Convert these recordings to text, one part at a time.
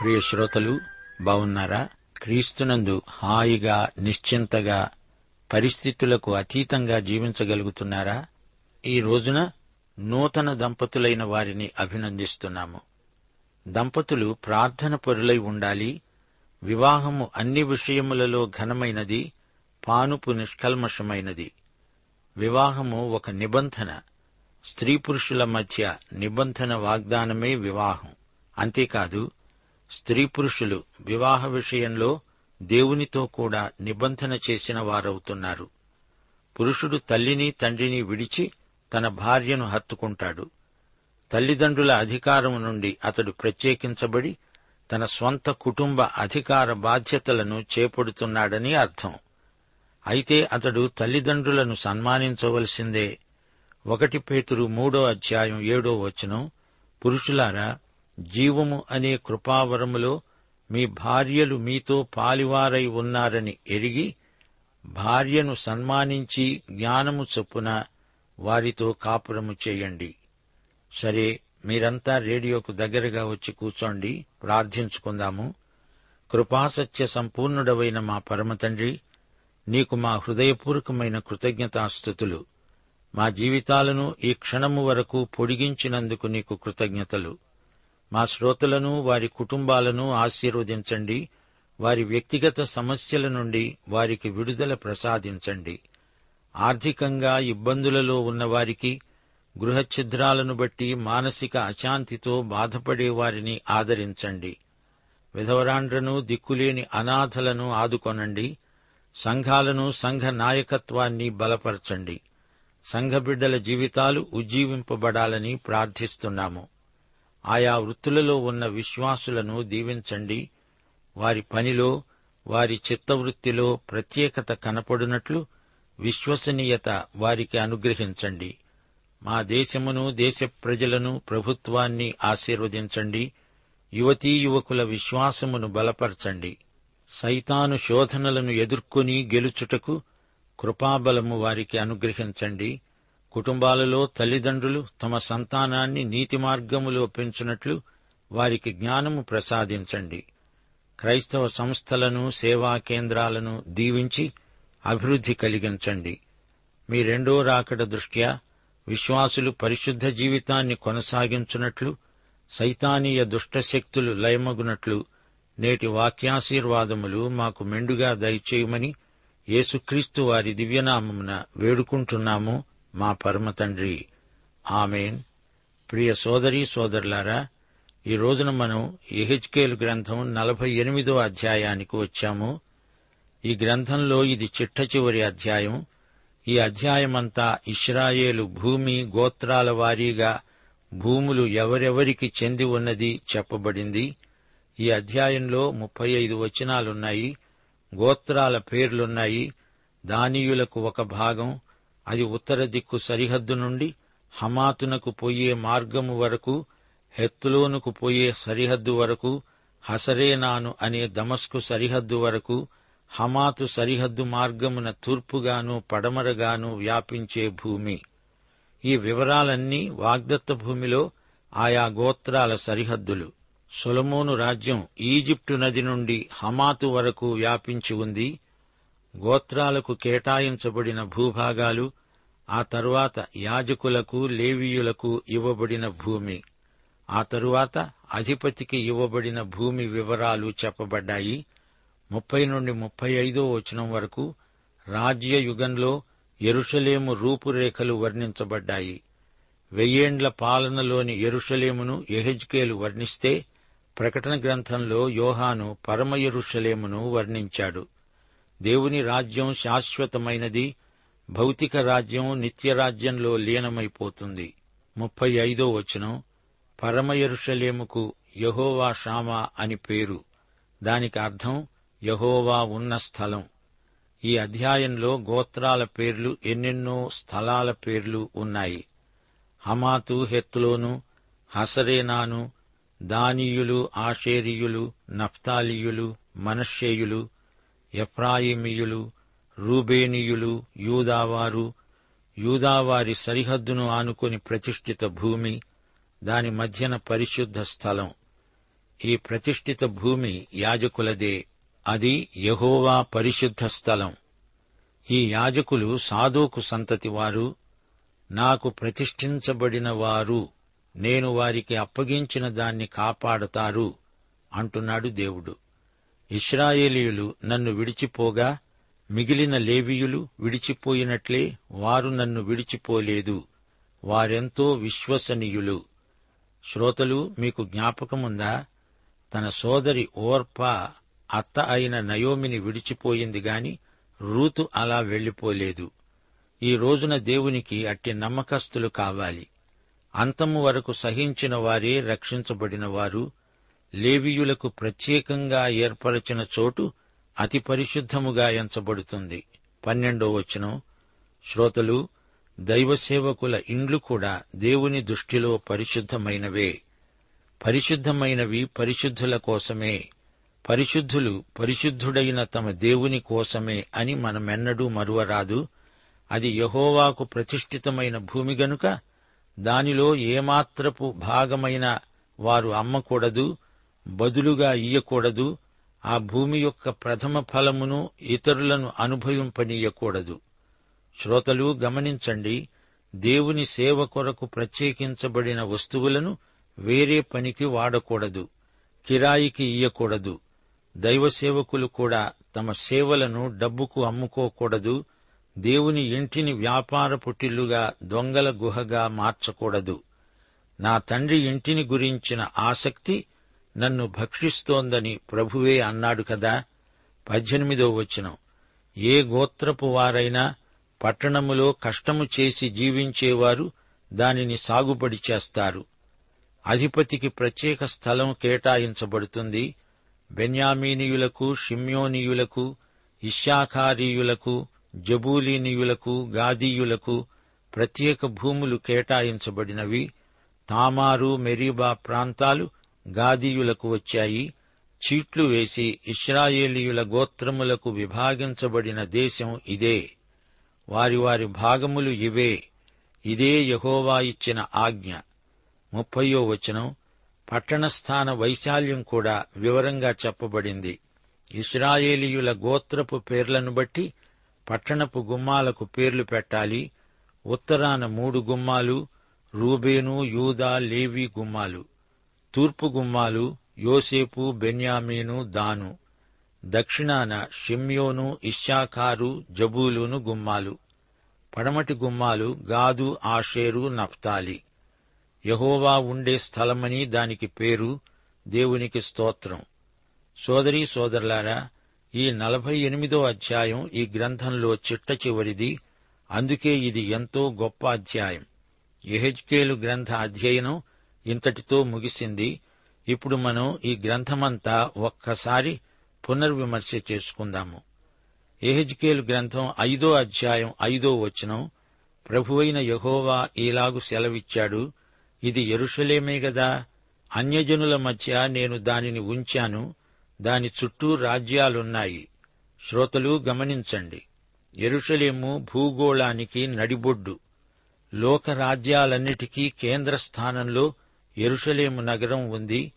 ప్రియ శ్రోతలు బావున్నారా? క్రీస్తునందు హాయిగా నిశ్చింతగా పరిస్థితులకు అతీతంగా జీవించగలుగుతున్నారా? ఈ రోజున నూతన దంపతులైన వారిని అభినందిస్తున్నాము. దంపతులు ప్రార్థన పరులై ఉండాలి వివాహము అన్ని విషయములలో ఘనమైనది పానుపు నిష్కల్మషమైనది. వివాహము ఒక నిబంధన స్త్రీ పురుషుల మధ్య నిబంధన వాగ్దానమే వివాహం. అంతేకాదు స్త్రీ పురుషులు వివాహ విషయంలో దేవునితో కూడా నిబంధన చేసిన వారవుతున్నారు. పురుషుడు తల్లిని తండ్రిని విడిచి తన భార్యను హత్తుకుంటాడు. తల్లిదండ్రుల అధికారం నుండి అతడు ప్రత్యేకించబడి తన స్వంత కుటుంబ అధికార బాధ్యతలను చేపడుతున్నాడని అర్థం. అయితే అతడు తల్లిదండ్రులను సన్మానించవలసిందే. ఒకటి పేతురు మూడో అధ్యాయం ఏడో వచనం. పురుషులారా జీవము అనే కృపావరములో మీ భార్యలు మీతో పాలివారై ఉన్నారని ఎరిగి భార్యను సన్మానించి జ్ఞానము చొప్పున వారితో కాపురము చేయండి. సరే మీరంతా రేడియోకు దగ్గరగా వచ్చి కూర్చోండి ప్రార్థించుకుందాము. కృపాసత్య సంపూర్ణుడవైన మా పరమతండ్రి నీకు మా హృదయపూర్వకమైన కృతజ్ఞతాస్థుతులు. మా జీవితాలను ఈ క్షణము వరకు పొడిగించినందుకు నీకు కృతజ్ఞతలు. మా శ్రోతలను వారి కుటుంబాలను ఆశీర్వదించండి. వారి వ్యక్తిగత సమస్యల నుండి వారికి విడుదల ప్రసాదించండి. ఆర్థికంగా ఇబ్బందులలో ఉన్నవారికి గృహఛిద్రాలను బట్టి మానసిక అశాంతితో బాధపడే వారిని ఆదరించండి. విధవరాండ్రను దిక్కులేని అనాథలను ఆదుకొనండి. సంఘాలను సంఘ నాయకత్వాన్ని బలపరచండి. సంఘ బిడ్డల జీవితాలు ఉజ్జీవింపబడాలని ప్రార్థిస్తున్నాము. ఆయా వృత్తులలో ఉన్న విశ్వాసులను దీవించండి. వారి పనిలో వారి చిత్తవృత్తిలో ప్రత్యేకత కనపడునట్లు విశ్వసనీయత వారికి అనుగ్రహించండి. మా దేశమును దేశ ప్రజలను ప్రభుత్వాన్ని ఆశీర్వదించండి. యువతీ యువకుల విశ్వాసమును బలపరచండి. సైతాను శోధనలను ఎదుర్కొని గెలుచుటకు కృపాబలము వారికి అనుగ్రహించండి. కుటుంబాలలో తల్లిదండ్రులు తమ సంతానాన్ని నీతి మార్గములో పెంచునట్లు వారికి జ్ఞానము ప్రసాదించండి. క్రైస్తవ సంస్థలను సేవా కేంద్రాలను దీవించి అభివృద్ధి కలిగించండి. మీ రెండో రాకడ దృష్ట్యా విశ్వాసులు పరిశుద్ధ జీవితాన్ని కొనసాగించున్నట్లు సైతానీయ దుష్టశక్తులు లయమగునట్లు నేటి వాక్యాశీర్వాదములు మాకు మెండుగా దయచేయమని యేసుక్రీస్తు వారి దివ్యనామమున వేడుకుంటున్నాము. మా పరమ తండ్రి. ఆమెన్. ప్రియ సోదరీ సోదరులారా ఈ రోజున మనం ఎహెచ్కేల్ గ్రంథం నలభై ఎనిమిదో అధ్యాయానికి వచ్చాము. ఈ గ్రంథంలో ఇది చిట్ట చివరి అధ్యాయం. ఈ అధ్యాయమంతా ఇస్రాయేలు భూమి గోత్రాల వారీగా భూములు ఎవరెవరికి చెంది ఉన్నది చెప్పబడింది. ఈ అధ్యాయంలో ముప్పై ఐదు వచనాలున్నాయి. గోత్రాల పేర్లున్నాయి. దానీయులకు ఒక భాగం అది ఉత్తర దిక్కు సరిహద్దు నుండి హమాతునకు పోయే మార్గము వరకు హెత్తులోనుకు పోయే సరిహద్దు వరకు హసరేనాను అనే దమస్కు సరిహద్దు వరకు హమాతు సరిహద్దు మార్గమున తూర్పుగాను పడమరగాను వ్యాపించే భూమి. ఈ వివరాలన్నీ వాగ్దత్త భూమిలో ఆయా గోత్రాల సరిహద్దులు. సొలమోను రాజ్యం ఈజిప్టు నది నుండి హమాతు వరకు వ్యాపించి ఉంది. గోత్రాలకు కేటాయించబడిన భూభాగాలు ఆ తరువాత యాజకులకు లేవీయులకు ఇవ్వబడిన భూమి. ఆ తరువాత అధిపతికి ఇవ్వబడిన భూమి వివరాలు చెప్పబడ్డాయి. ముప్పై నుండి ముప్పై ఐదో వచనం వరకు రాజ్య యుగంలో ఎరుషలేము రూపురేఖలు వర్ణించబడ్డాయి. వెయ్యేండ్ల పాలనలోని ఎరుషలేమును ఎహెజ్కేలు వర్ణిస్తే ప్రకటన గ్రంథంలో యోహాను పరమ ఎరుషలేమును వర్ణించాడు. దేవుని రాజ్యం శాశ్వతమైనది భౌతిక రాజ్యం నిత్యరాజ్యంలో లీనమైపోతుంది. ముప్పై ఐదో వచనం పరమయరుషలేముకు యహోవా షామా అని పేరు. దానికి అర్థం యహోవా ఉన్న స్థలం. ఈ అధ్యాయంలో గోత్రాల పేర్లు ఎన్నెన్నో స్థలాల పేర్లు ఉన్నాయి. హమాతు హెత్లోను హసరేనాను దానీయులు ఆషేరియులు నఫ్తాలీయులు మనషేయులు ఎఫ్రాయిమీయులు రూబేనీయులు యూదావారు యూదావారి సరిహద్దును ఆనుకొని ప్రతిష్ఠిత భూమి దాని మధ్యన పరిశుద్ధ స్థలం. ఈ ప్రతిష్ఠిత భూమి యాజకులదే. అది యహోవా పరిశుద్ధ స్థలం. ఈ యాజకులు సాధోకు సంతతి వారు నాకు ప్రతిష్ఠించబడిన వారు నేను వారికి అప్పగించిన దాన్ని కాపాడతారు అంటున్నాడు దేవుడు. ఇస్రాయేలీయులు నన్ను విడిచిపోగా మిగిలిన లేవీయులు విడిచిపోయినట్లే వారు నన్ను విడిచిపోలేదు. వారెంతో విశ్వసనీయులు. శ్రోతలు మీకు జ్ఞాపకముందా? తన సోదరి ఓర్పా అత్త అయిన నయోమిని విడిచిపోయింది గాని రూతు అలా వెళ్ళిపోలేదు ఈ రోజున దేవునికి అట్టి నమ్మకస్తులు కావాలి. అంతము వరకు సహించిన వారే రక్షించబడిన వారు లేవీయులకు ప్రత్యేకంగా ఏర్పరచిన చోటు అతి పరిశుద్ధముగా ఎంచబడుతుంది. పన్నెండో వచనం. శ్రోతలు దైవసేవకుల ఇండ్లు కూడా దేవుని దృష్టిలో పరిశుద్ధమైనవే. పరిశుద్ధమైనవి పరిశుద్ధుల కోసమే. పరిశుద్ధులు పరిశుద్ధుడైన తమ దేవుని కోసమే అని మనమెన్నడూ మరువరాదు. అది యహోవాకు ప్రతిష్ఠితమైన భూమి గనుక దానిలో ఏమాత్రపు భాగమైన వారు అమ్మకూడదు. బదులుగా ఇయ్యకూడదు ఆ భూమి యొక్క ప్రథమ ఫలమును ఇతరులను అనుభవింపనీయకూడదు. శ్రోతలు గమనించండి దేవుని సేవ కొరకు ప్రత్యేకించబడిన వస్తువులను వేరే పనికి వాడకూడదు కిరాయికి ఇయ్యకూడదు. దైవ సేవకులు కూడా తమ సేవలను డబ్బుకు అమ్ముకోకూడదు దేవుని ఇంటిని వ్యాపార పుట్టిల్లుగా దొంగల గుహగా మార్చకూడదు. నా తండ్రి ఇంటిని గురించిన ఆసక్తి నన్ను భక్షిస్తోందని ప్రభువే అన్నాడు కదా. పద్దెనిమిదో వచనం. ఏ గోత్రపు వారైనా పట్టణములో కష్టము చేసి జీవించేవారు దానిని సాగుబడి చేస్తారు. అధిపతికి ప్రత్యేక స్థలం కేటాయించబడుతుంది. బెన్యామీనీయులకు షిమ్యోనీయులకు ఇష్యాఖారీయులకు జబూలీనీయులకు గాదీయులకు ప్రత్యేక భూములు కేటాయించబడినవి. తామారు మెరీబా ప్రాంతాలు గాదీయులకు వచ్చాయి. చీట్లు వేసి ఇస్రాయేలీయుల గోత్రములకు విభాగించబడిన దేశం ఇదే. వారి వారి భాగములు ఇవే. ఇదే యహోవా ఇచ్చిన ఆజ్ఞ. ముప్పయో వచనం. పట్టణస్థాన వైశాల్యం కూడా వివరంగా చెప్పబడింది. ఇస్రాయేలీయుల గోత్రపు పేర్లను బట్టి పట్టణపు గుమ్మాలకు పేర్లు పెట్టాలి. ఉత్తరాన మూడు గుమ్మాలు రూబేను యూదా లేవి గుమ్మాలు. తూర్పు గుమ్మాలు యోసేపు బెన్యామీను దాను. దక్షిణాన షిమ్యోను ఇష్షాకారు జబూలును గుమ్మాలు. పడమటి గుమ్మాలు గాదు ఆషేరు నఫ్తాలి. యహోవా ఉండే స్థలమని దానికి పేరు దేవునికి స్తోత్రం. సోదరీ సోదరులారా ఈ నలభై ఎనిమిదో అధ్యాయం ఈ గ్రంథంలో చిట్ట చివరిది. అందుకే ఇది ఎంతో గొప్ప అధ్యాయం. ఎహెచ్కేలు గ్రంథ అధ్యయనం ఇంతటితో ముగిసింది. ఇప్పుడు మనం ఈ గ్రంథమంతా ఒక్కసారి పునర్విమర్శ చేసుకుందాము. ఎహెజ్కేలు గ్రంథం ఐదో అధ్యాయం ఐదో వచనం ప్రభువైన యహోవా ఈలాగు సెలవిచ్చాడు ఇది ఎరుషలేమే గదా అన్యజనుల మధ్య నేను దానిని ఉంచాను దాని చుట్టూ రాజ్యాలున్నాయి. శ్రోతలు గమనించండి. ఎరుషలేము భూగోళానికి నడిబొడ్డు. లోక రాజ్యాలన్నిటికీ కేంద్ర స్థానంలో ఎరుషలేము నగరం ఉంది.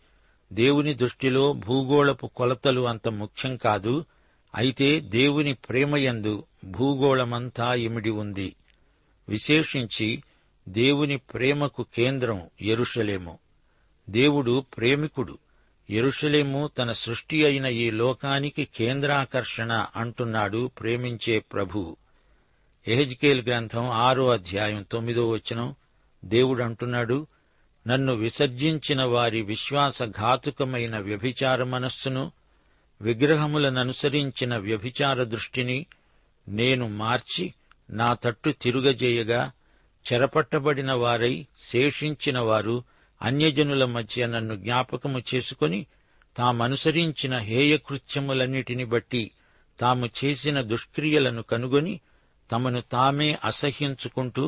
దేవుని దృష్టిలో భూగోళపు కొలతలు అంత ముఖ్యం కాదు. అయితే దేవుని ప్రేమయందు భూగోళమంతా ఇమిడి ఉంది. విశేషించి దేవుని ప్రేమకు కేంద్రం ఎరుషలేము. దేవుడు ప్రేమికుడు. ఎరుషలేము తన సృష్టి అయిన ఈ లోకానికి కేంద్రాకర్షణ అంటున్నాడు ప్రేమించే ప్రభు. ఎహెజ్కేల్ గ్రంథం ఆరో అధ్యాయం తొమ్మిదో వచనం దేవుడు అంటున్నాడు నన్ను విసర్జించిన వారి విశ్వాసఘాతుకమైన వ్యభిచార మనస్సును విగ్రహములననుసరించిన వ్యభిచార దృష్టిని నేను మార్చి నా తట్టు తిరుగజేయగా చెరపట్టబడిన వారై శేషించిన వారు అన్యజనుల మధ్య నన్ను జ్ఞాపకము చేసుకుని తామనుసరించిన హేయకృత్యములన్నిటిని బట్టి తాము చేసిన దుష్క్రియలను కనుగొని తమను తామే అసహ్యించుకుంటూ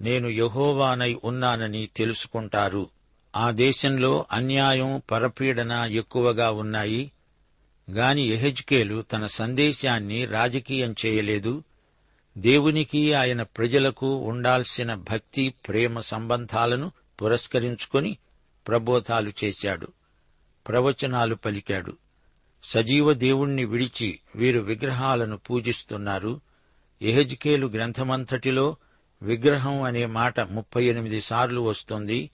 నేను యహోవానై ఉన్నానని తెలుసుకుంటారు. ఆ దేశంలో అన్యాయం పరపీడన ఎక్కువగా ఉన్నాయి. గాని ఎహెజ్కేలు తన సందేశాన్ని రాజకీయం చేయలేదు. దేవునికి ఆయన ప్రజలకు ఉండాల్సిన భక్తి ప్రేమ సంబంధాలను పురస్కరించుకొని ప్రబోధాలు చేశాడు. ప్రవచనాలు పలికాడు. సజీవ దేవుణ్ణి విడిచి వీరు విగ్రహాలను పూజిస్తున్నారు. ఎహెజ్కేలు గ్రంథమంతటిలో విగ్రహం అనే మాట ముప్పై ఎనిమిది సార్లు వస్తుంది.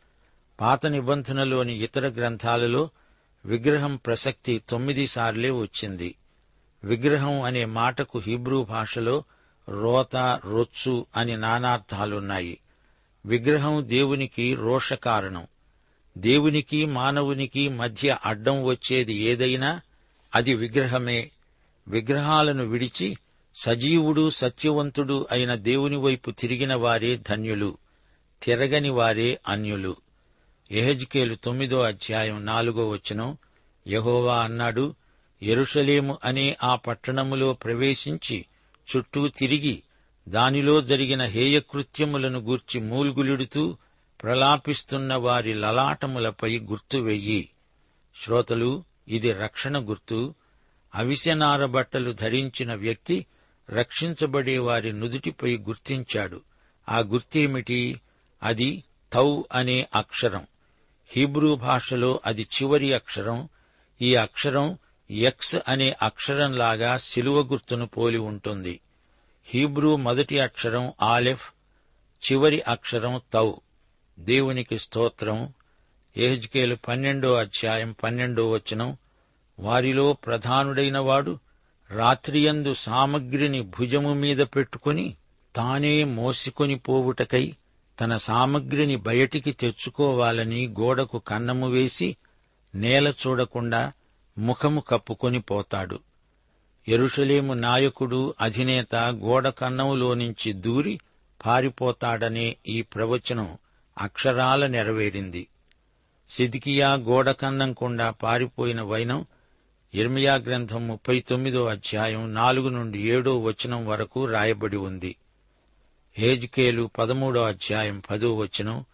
పాత నిబంధనలోని ఇతర గ్రంథాలలో విగ్రహం ప్రసక్తి తొమ్మిది సార్లే వచ్చింది. విగ్రహం అనే మాటకు హీబ్రూ భాషలో రోత రొచ్చు అని నానార్థాలున్నాయి. విగ్రహం దేవునికి రోష కారణం దేవునికి మానవునికి మధ్య అడ్డం వచ్చేది ఏదైనా అది విగ్రహమే. విగ్రహాలను విడిచి సజీవుడు సత్యవంతుడు అయిన దేవుని వైపు తిరిగిన వారే ధన్యులు తిరగని వారే అన్యులు. ఎహెజ్కేలు తొమ్మిదో అధ్యాయం నాలుగో వచనం యహోవా అన్నాడు ఎరుషలేము అనే ఆ పట్టణములో ప్రవేశించి చుట్టూ తిరిగి దానిలో జరిగిన హేయకృత్యములను గూర్చి మూల్గులిడుతూ ప్రలాపిస్తున్న వారి లలాటములపై గుర్తు వెయ్యి. శ్రోతలు ఇది రక్షణ గుర్తు. అవిసెనార బట్టలు ధరించిన వ్యక్తి రక్షించబడే వారి నుదుటిపై గుర్తించాడు. ఆ గుర్తేమిటి? అది తౌ అనే అక్షరం. హీబ్రూ భాషలో అది చివరి అక్షరం. ఈ అక్షరం ఎక్స్ అనే అక్షరంలాగా శిలువ గుర్తును పోలి ఉంటుంది. హీబ్రూ మొదటి అక్షరం ఆలెఫ్ చివరి అక్షరం తౌ. దేవునికి స్తోత్రం. ఏహెజ్కేలు పన్నెండో అధ్యాయం పన్నెండో వచనం. వారిలో ప్రధానుడైన వాడు రాత్రియందు సామగ్రిని భుజము మీద పెట్టుకుని తానే మోసికొని పోవుటకై తన సామగ్రిని బయటికి తెచ్చుకోవాలని గోడకు కన్నము వేసి నేల చూడకుండా ముఖము కప్పుకొని పోతాడు. ఎరుషలేము నాయకుడు అధినేత గోడ కన్నములో నుంచి దూరి పారిపోతాడనే ఈ ప్రవచనం అక్షరాల నెరవేరింది. సిదికియా గోడ కన్నంకుండా పారిపోయిన వైనం ఇర్మియా గ్రంథం ముప్పై తొమ్మిదో అధ్యాయం నాలుగు నుండి ఏడో వచనం వరకు రాయబడి ఉంది. హేజ్కేలు పదమూడో అధ్యాయం పదో వచనం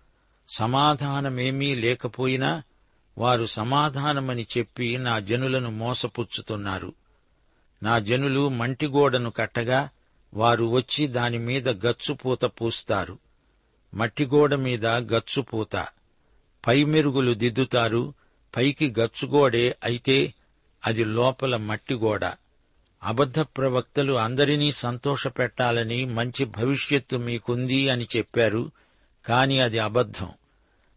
సమాధానమేమీ లేకపోయినా వారు సమాధానమని చెప్పి నా జనులను మోసపుచ్చుతున్నారు. నా జనులు మంటిగోడను కట్టగా వారు వచ్చి దానిమీద గచ్చుపూత పూస్తారు. మట్టిగోడ మీద గచ్చుపూత పైమెరుగులు దిద్దుతారు. పైకి గచ్చుగోడే అయితే అది లోపల మట్టిగోడ అబద్ధ ప్రవక్తలు అందరినీ సంతోషపెట్టాలని మంచి భవిష్యత్తు మీకుంది అని చెప్పారు కాని అది అబద్ధం.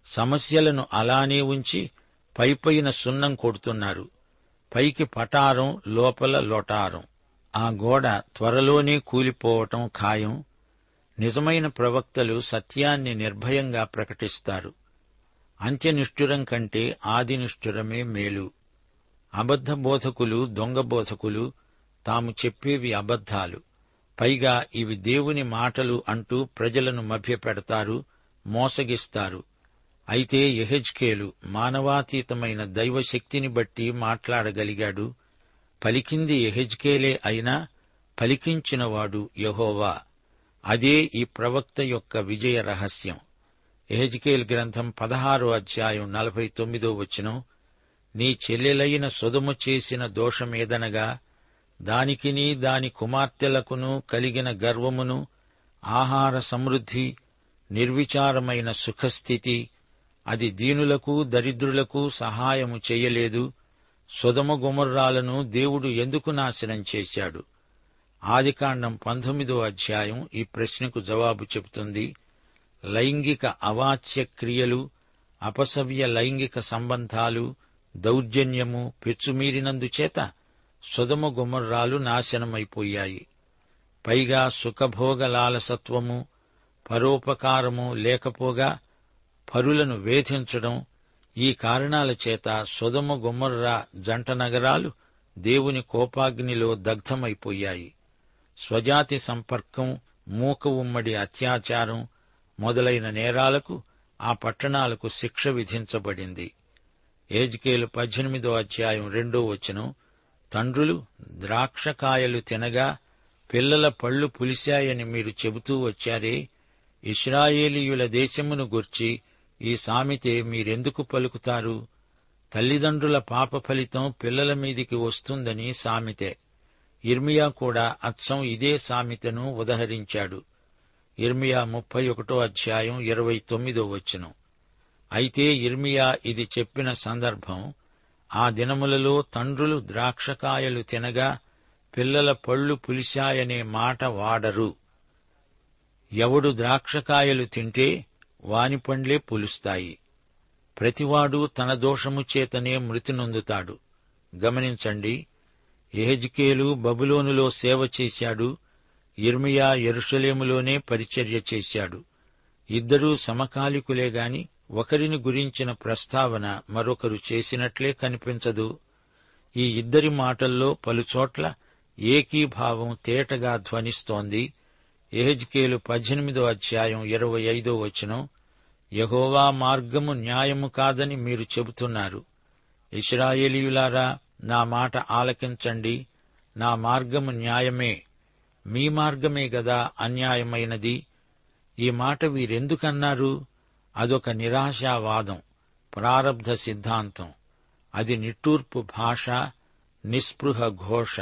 సమస్యలను అలానే ఉంచి పైపైన సున్నం కొడుతున్నారు. పైకి పటారం లోపల లోటారం. ఆ గోడ త్వరలోనే కూలిపోవటం ఖాయం. నిజమైన ప్రవక్తలు సత్యాన్ని నిర్భయంగా ప్రకటిస్తారు. అంత్యనిష్ఠురం కంటే ఆదినిష్ఠురమే మేలు. అబద్ధ బోధకులు దొంగ బోధకులు తాము చెప్పేవి అబద్ధాలు. పైగా ఇవి దేవుని మాటలు అంటూ ప్రజలను మభ్యపెడతారు మోసగిస్తారు. అయితే యహెజ్కేలు మానవాతీతమైన దైవశక్తిని బట్టి మాట్లాడగలిగాడు. పలికింది యహెజ్కేలే అయినా పలికించినవాడు యహోవా. అదే ఈ ప్రవక్త యొక్క విజయ రహస్యం. ఎహెజ్కేల్ గ్రంథం పదహారో అధ్యాయం నలభై తొమ్మిదో వచనం నీ చెల్లెలైన సొదుము చేసిన దోషమేదనగా దానికిని దాని కుమార్తెలకును కలిగిన గర్వమును ఆహార సమృద్ధి నిర్విచారమైన సుఖస్థితి అది దీనులకు దరిద్రులకు సహాయము చెయ్యలేదు సుధమ గుమర్రాలను దేవుడు ఎందుకు నాశనం చేశాడు? ఆదికాండం పంతొమ్మిదో అధ్యాయం ఈ ప్రశ్నకు జవాబు చెబుతుంది. లైంగిక అవాచ్య క్రియలు అపసవ్య లైంగిక సంబంధాలు దౌర్జన్యము పెచ్చుమీరినందుచేత సుధమ గుమర్రాలు నాశనమైపోయాయి. పైగా సుఖభోగ లాలసత్వము పరోపకారము లేకపోగా పరులను వేధించడం ఈ కారణాల చేత సుధమ గుమ్మర్రా జంట నగరాలు దేవుని కోపాగ్నిలో దగ్ధమైపోయాయి. స్వజాతి సంపర్కం మూక ఉమ్మడి అత్యాచారం మొదలైన నేరాలకు ఆ పట్టణాలకు శిక్ష విధించబడింది. ఏజ్కేలు పద్దెనిమిదో అధ్యాయం రెండో వచనం. తండ్రులు ద్రాక్షకాయలు తినగా పిల్లల పళ్ళు పులిశాయని మీరు చెబుతూ వచ్చారే? ఇస్రాయేలీయుల దేశమును గుర్చి ఈ సామెతే మీరెందుకు పలుకుతారు? తల్లిదండ్రుల పాప ఫలితం పిల్లల మీదికి వస్తుందని సామెతే. ఇర్మియా కూడా అచ్చం ఇదే సామెతను ఉదహరించాడు. ఇర్మియా ముప్పై ఒకటో అధ్యాయం ఇరవై తొమ్మిదో వచనం. అయితే ఇర్మియా ఇది చెప్పిన సందర్భం ఆ దినములలో తండ్రులు ద్రాక్షకాయలు తినగా పిల్లల పళ్ళు పులిశాయనే మాట వాడరు. ఎవడు ద్రాక్షకాయలు తింటే వాని పండ్లే పులుస్తాయి. ప్రతివాడు తన దోషము చేతనే మృతి నొందుతాడు గమనించండి ఎహెజ్కేలు బబులోనులో సేవ చేశాడు ఇర్మియా ఎరుషలేములోనే పరిచర్య చేశాడు. ఇద్దరూ సమకాలికులే గాని ఒకరిని గురించిన ప్రస్తావన మరొకరు చేసినట్లే కనిపించదు. ఈ ఇద్దరి మాటల్లో పలుచోట్ల ఏకీభావం తేటగా ధ్వనిస్తోంది. ఎహెజ్కేలు పద్దెనిమిదో అధ్యాయం ఇరవై ఐదో వచనం యహోవా మార్గము న్యాయము కాదని మీరు చెబుతున్నారు. ఇస్రాయేలీయులారా నా మాట ఆలకించండి. నా మార్గము న్యాయమే. మీ మార్గమే గదా అన్యాయమైనది. ఈ మాట వీరెందుకన్నారు? అదొక నిరాశావాదం ప్రారబ్ధ సిద్ధాంతం. అది నిట్టూర్పు భాష నిస్పృహ ఘోష.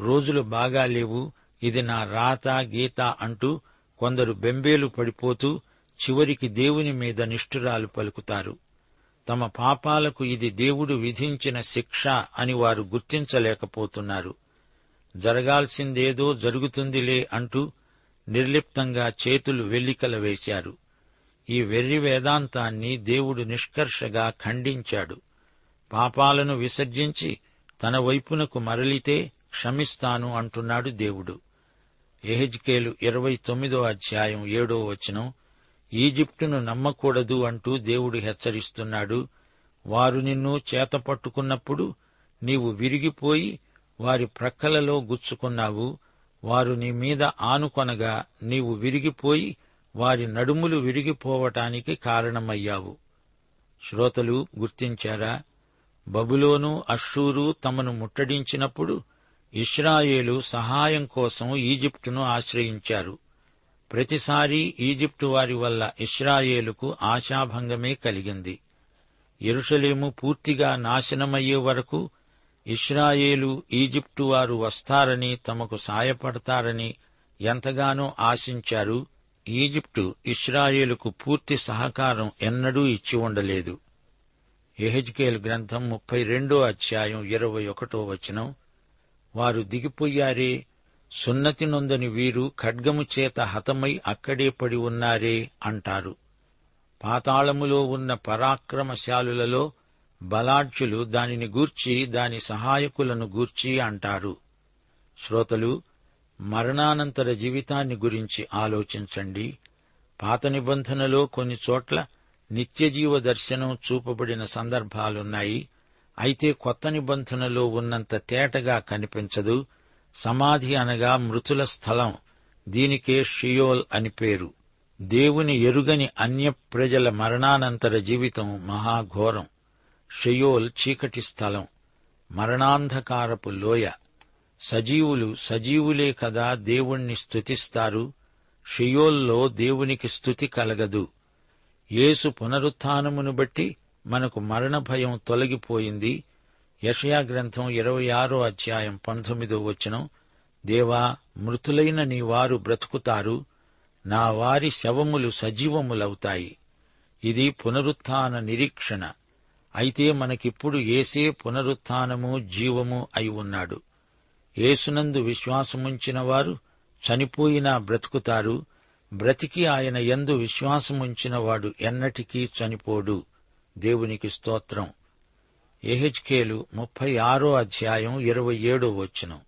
రోజులు బాగా లేవు ఇది నా రాత గీత అంటూ కొందరు బెంబేలు పడిపోతూ చివరికి దేవుని మీద నిష్ఠురాలు పలుకుతారు. తమ పాపాలకు ఇది దేవుడు విధించిన శిక్ష అని వారు గుర్తించలేకపోతున్నారు. జరగాల్సిందేదో జరుగుతుందిలే అంటూ నిర్లిప్తంగా చేతులు వెల్లికల వేశారు. ఈ వెర్రి వేదాంతాన్ని దేవుడు నిష్కర్షగా ఖండించాడు. పాపాలను విసర్జించి తన వైపునకు మరలితే క్షమిస్తాను అంటున్నాడు దేవుడు. ఎహెజ్కేలు ఇరవై తొమ్మిదో అధ్యాయం ఏడో వచనం ఈజిప్టును నమ్మకూడదు అంటూ దేవుడు హెచ్చరిస్తున్నాడు. వారు నిన్ను చేతపట్టుకున్నప్పుడు నీవు విరిగిపోయి వారి ప్రక్కలలో గుచ్చుకున్నావు. వారు నీ మీద ఆనుకొనగా నీవు విరిగిపోయి వారి నడుములు విరిగిపోవటానికి కారణమయ్యావు. శ్రోతలు గుర్తించారా? బబులోను అషూరు తమను ముట్టడించినప్పుడు ఇస్రాయేలు సహాయం కోసం ఈజిప్టును ఆశ్రయించారు. ప్రతిసారి ఈజిప్టు వారి వల్ల ఇస్రాయేలుకు ఆశాభంగమే కలిగింది. ఎరుషలేము పూర్తిగా నాశనమయ్యే వరకు ఇస్రాయేలు ఈజిప్టు వారు వస్తారని తమకు సాయపడతారని ఎంతగానో ఆశించారు ఈజిప్టు ఇస్రాయేలుకు పూర్తి సహకారం ఎన్నడూ ఇచ్చి ఉండలేదు. ఎహెజ్కేల్ గ్రంథం ముప్పై రెండో అధ్యాయం ఇరవై ఒకటో వచనం వారు దిగిపోయారే సున్నతి నొందని వీరు ఖడ్గము చేత హతమై అక్కడే పడి ఉన్నారే అంటారు. పాతాళములో ఉన్న పరాక్రమశాలులలో బలాఢ్యులు దానిని గూర్చి దాని సహాయకులను గూర్చి అంటారు. శ్రోతలు మరణానంతర జీవితాన్ని గురించి ఆలోచించండి. పాత నిబంధనలో కొన్ని చోట్ల నిత్యజీవ దర్శనం చూపబడిన సందర్భాలున్నాయి. అయితే కొత్త నిబంధనలో ఉన్నంత తేటగా కనిపించదు. సమాధి అనగా మృతుల స్థలం. దీనికే షియోల్ అని పేరు. దేవుని ఎరుగని అన్య ప్రజల మరణానంతర జీవితం మహాఘోరం. షియోల్ చీకటి స్థలం. మరణాంధకారపు లోయ. సజీవులు సజీవులే కదా దేవుణ్ణి స్తుతిస్తారు. షియోల్లో దేవునికి స్తుతి కలగదు. యేసు పునరుత్నమును బట్టి మనకు మరణ భయం తొలగిపోయింది. యషయా గ్రంథం ఇరవై ఆరో అధ్యాయం పంతొమ్మిదో వచనం. దేవా మృతులైన నీ వారు బ్రతుకుతారు. నా వారి శవములు సజీవములవుతాయి. ఇది పునరుత్న నిరీక్షణ. అయితే మనకిప్పుడు ఏసే పునరుత్నము జీవము అయి ఉన్నాడు. యేసునందు విశ్వాసముంచిన వారు చనిపోయినా బ్రతుకుతారు బ్రతికి ఆయన ఎందు విశ్వాసముంచినవాడు ఎన్నటికీ చనిపోడు. దేవునికి స్తోత్రం. ఎహెచ్కేలు ముప్పై ఆరో అధ్యాయం ఇరవై ఏడో వచనం.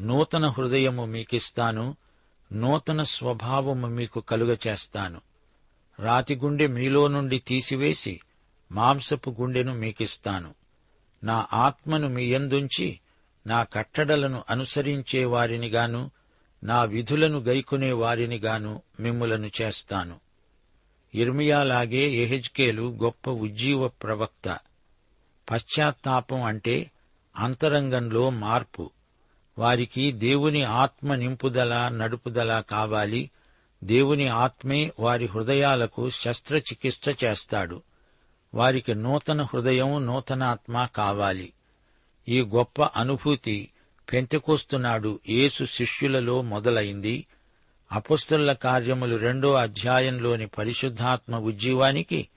నూతన హృదయము మీకిస్తాను నూతన స్వభావము మీకు కలుగచేస్తాను. రాతి గుండె మీలో నుండి తీసివేసి మాంసపు గుండెను మీకిస్తాను. నా ఆత్మను మీ యందుంచి నా కట్టడలను అనుసరించే వారినిగాను నా విధులను గైకొనే వారినిగాను మిమ్ములను చేస్తాను. ఇర్మియాలాగే ఎహెజ్కేలు గొప్ప ఉజ్జీవ ప్రవక్త. పశ్చాత్తాపం అంటే అంతరంగంలో మార్పు. వారికి దేవుని ఆత్మ నింపుదల నడుపుదల కావాలి. దేవుని ఆత్మే వారి హృదయాలకు శస్త్రచికిత్స చేస్తాడు. వారికి నూతన హృదయం నూతనాత్మ కావాలి. ఈ గొప్ప అనుభూతి పెంతకొస్తున్నాడు యేసు శిష్యులలో మొదలైంది. అపస్తుల కార్యములు రెండో అధ్యాయంలోని పరిశుద్ధాత్మ ఉజ్జీవానికి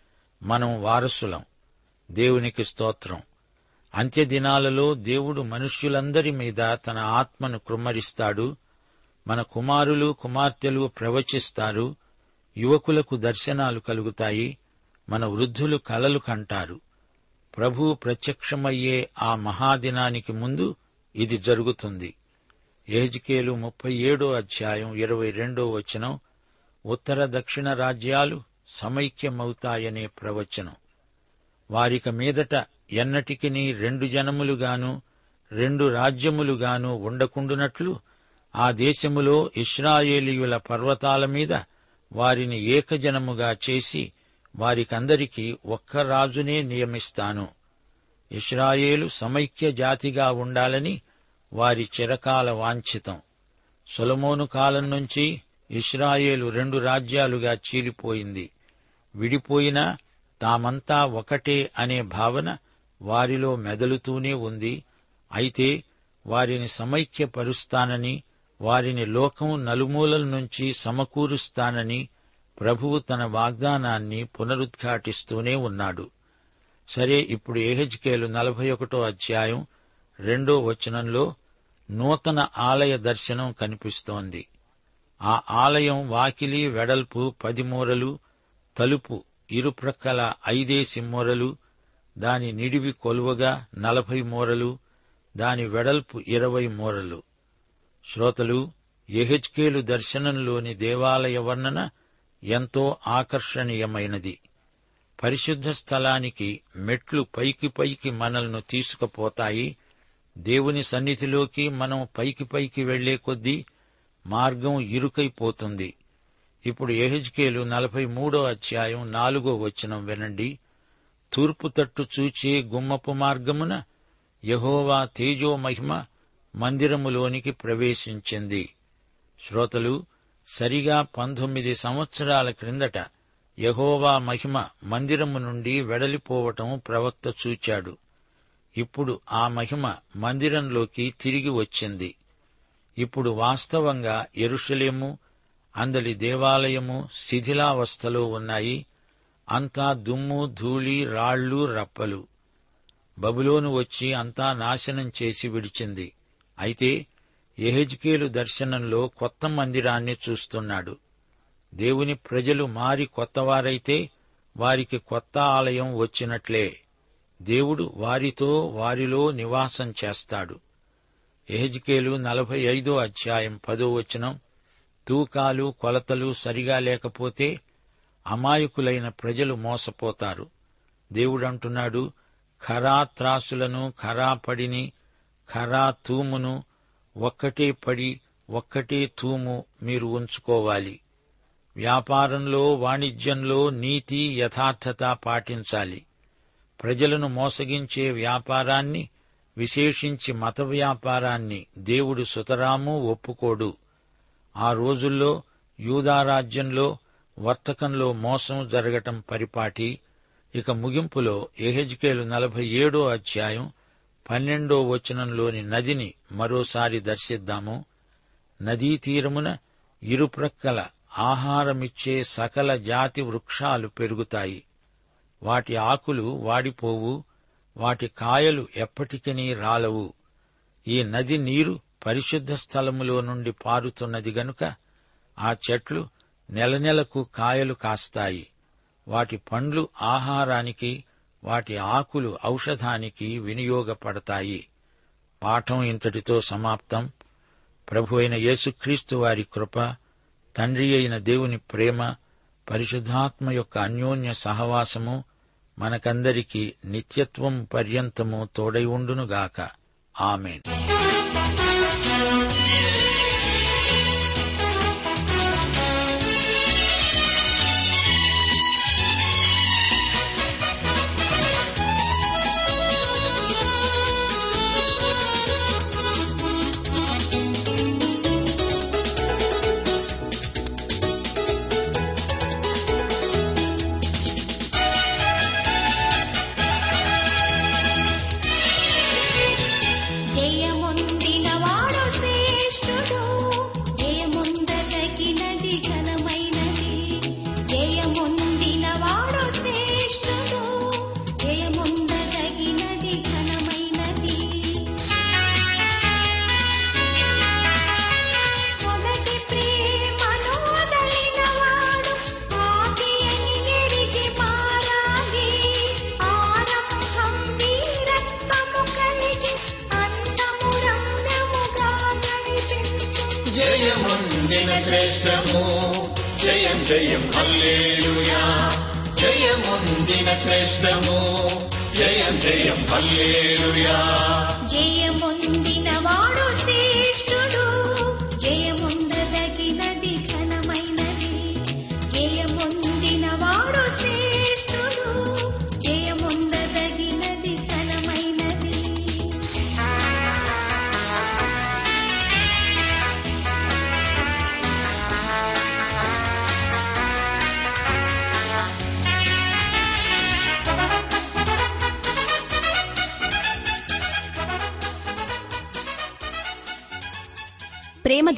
మనం వారసులం. దేవునికి స్తోత్రం. అంత్యదినాలలో దేవుడు మనుష్యులందరి మీద తన ఆత్మను కృమ్మరిస్తాడు. మన కుమారులు కుమార్తెలు ప్రవచిస్తారు. యువకులకు దర్శనాలు కలుగుతాయి. మన వృద్ధులు కలలు కంటారు. ప్రభు ప్రత్యక్షమయ్యే ఆ మహాదినానికి ముందు ఇది జరుగుతుంది. ఏజ్కేలు ముప్పై ఏడో అధ్యాయం ఇరవై రెండో వచనం ఉత్తర దక్షిణ రాజ్యాలు సమైక్యమవుతాయనే ప్రవచనం. వారిక మీదట ఎన్నటికిని రెండు జనములుగాను రెండు రాజ్యములుగాను ఉండకుండునట్లు ఆ దేశములో ఇస్రాయేలీయుల పర్వతాల మీద వారిని ఏకజనముగా చేసి వారికందరికీ ఒక్క రాజునే నియమిస్తాను. ఇస్రాయేలు సమైక్య జాతిగా ఉండాలని వారి చిరకాల వాంఛితం. సొలమోను కాలం నుంచి ఇస్రాయేలు రెండు రాజ్యాలుగా చీలిపోయింది. విడిపోయినా తామంతా ఒకటే అనే భావన వారిలో మెదలుతూనే ఉంది. అయితే వారిని సమైక్యపరుస్తానని వారిని లోకం నలుమూలల నుంచి సమకూరుస్తానని ప్రభువు తన వాగ్దానాన్ని పునరుద్ఘాటిస్తూనే ఉన్నాడు. సరే ఇప్పుడు ఏహెజ్కేలు నలభై ఒకటో అధ్యాయం రెండో వచనంలో నూతన ఆలయ దర్శనం కనిపిస్తోంది. ఆ ఆలయం వాకిలి వెడల్పు పది మూరలు తలుపు ఇరుప్రక్కల ఐదేసి మూరలు దాని నిడివి కొలువగా నలభై మూరలు దాని వెడల్పు ఇరవై మూరలు. శ్రోతలు ఎహెచ్కేలు దర్శనంలోని దేవాలయ వర్ణన ఎంతో ఆకర్షణీయమైనది. పరిశుద్ధ స్థలానికి మెట్లు పైకి పైకి మనల్ని తీసుకుపోతాయి. దేవుని సన్నిధిలోకి మనం పైకి పైకి వెళ్ళే కొద్దీ మార్గం ఇరుకైపోతుంది. ఇప్పుడు ఎహెజ్కేలు నలభై మూడో అధ్యాయం నాలుగో వచనం వినండి. తూర్పు తట్టు చూచే గుమ్మపు మార్గమున యహోవా తేజో మహిమ మందిరములోనికి ప్రవేశించింది. శ్రోతలు సరిగా పంతొమ్మిది సంవత్సరాల క్రిందట యహోవా మహిమ మందిరము నుండి వెడలిపోవటం ప్రవక్త చూచాడు. ఇప్పుడు ఆ మహిమ మందిరంలోకి తిరిగి వచ్చింది. ఇప్పుడు వాస్తవంగా ఎరుషలేము అందలి దేవాలయము శిథిలావస్థలో ఉన్నాయి. అంతా దుమ్ము ధూళి రాళ్ళు రప్పలు. బబులోను వచ్చి అంతా నాశనం చేసి విడిచింది. అయితే ఎహెజ్కేలు దర్శనంలో కొత్త మందిరాన్ని చూస్తున్నాడు. దేవుని ప్రజలు మారి కొత్తవారైతే వారికి కొత్త ఆలయం వచ్చినట్లే. దేవుడు వారితో వారిలో నివాసం చేస్తాడు. ఎహెజ్కేలు నలభై ఐదో అధ్యాయం పదో వచనం తూకాలు కొలతలు సరిగా లేకపోతే అమాయకులైన ప్రజలు మోసపోతారు. దేవుడంటున్నాడు ఖరా త్రాసులను ఖరా పడిని ఖరా తూమును ఒక్కటే పడి ఒక్కటే తూము మీరు ఉంచుకోవాలి. వ్యాపారంలో వాణిజ్యంలో నీతి యథార్థత పాటించాలి. ప్రజలను మోసగించే వ్యాపారాన్ని విశేషించి మత వ్యాపారాన్ని దేవుడు సుతరాము ఒప్పుకోడు. ఆ రోజుల్లో యూదారాజ్యంలో వర్తకంలో మోసం జరగటం పరిపాటి. ఇక ముగింపులో ఎహెజ్కేలు నలభై ఏడో అధ్యాయం పన్నెండో వచనంలోని నదిని మరోసారి దర్శిద్దాము. నదీ తీరమున ఇరుప్రక్కల ఆహారమిచ్చే సకల జాతి వృక్షాలు పెరుగుతాయి. వాటి ఆకులు వాడిపోవు వాటి కాయలు ఎప్పటికీ రాలవు. ఈ నది నీరు పరిశుద్ధ స్థలములో నుండి పారుతున్నది గనుక ఆ చెట్లు నెల నెలకు కాయలు కాస్తాయి. వాటి పండ్లు ఆహారానికి వాటి ఆకులు ఔషధానికి వినియోగపడతాయి. పాఠం ఇంతటితో సమాప్తం. ప్రభు అయిన యేసుక్రీస్తు వారి కృప తండ్రి అయిన దేవుని ప్రేమ పరిశుద్ధాత్మ యొక్క అన్యోన్య సహవాసము మనకందరికీ నిత్యత్వం పర్యంతము తోడై ఉండునుగాక. ఆమెన్. జయముందిన శ్రేష్టము జయం జయం హల్లేలుయా జయముందిన శ్రేష్టము జయం జయం హల్లేలుయా జయముందిన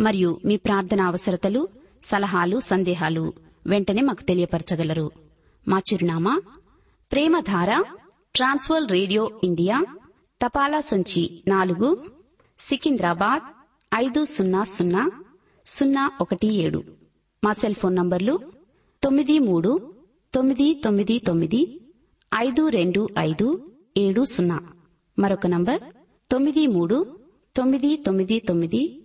మరియు మీ ప్రార్థన అవసరతలు సలహాలు సందేహాలు వెంటనే మాకు తెలియపరచగలరు. మా చిరునామా ప్రేమధార ట్రాన్స్వర్ రేడియో ఇండియా తపాలా సంచి నాలుగు సికింద్రాబాద్ ఐదు సున్నా సున్నా సున్నా ఒకటి ఏడు. మా సెల్ ఫోన్ నంబర్లు తొమ్మిది మూడు తొమ్మిది తొమ్మిది తొమ్మిది ఐదు రెండు ఐదు ఏడు సున్నా. మరొక నంబర్ తొమ్మిది మూడు తొమ్మిది తొమ్మిది తొమ్మిది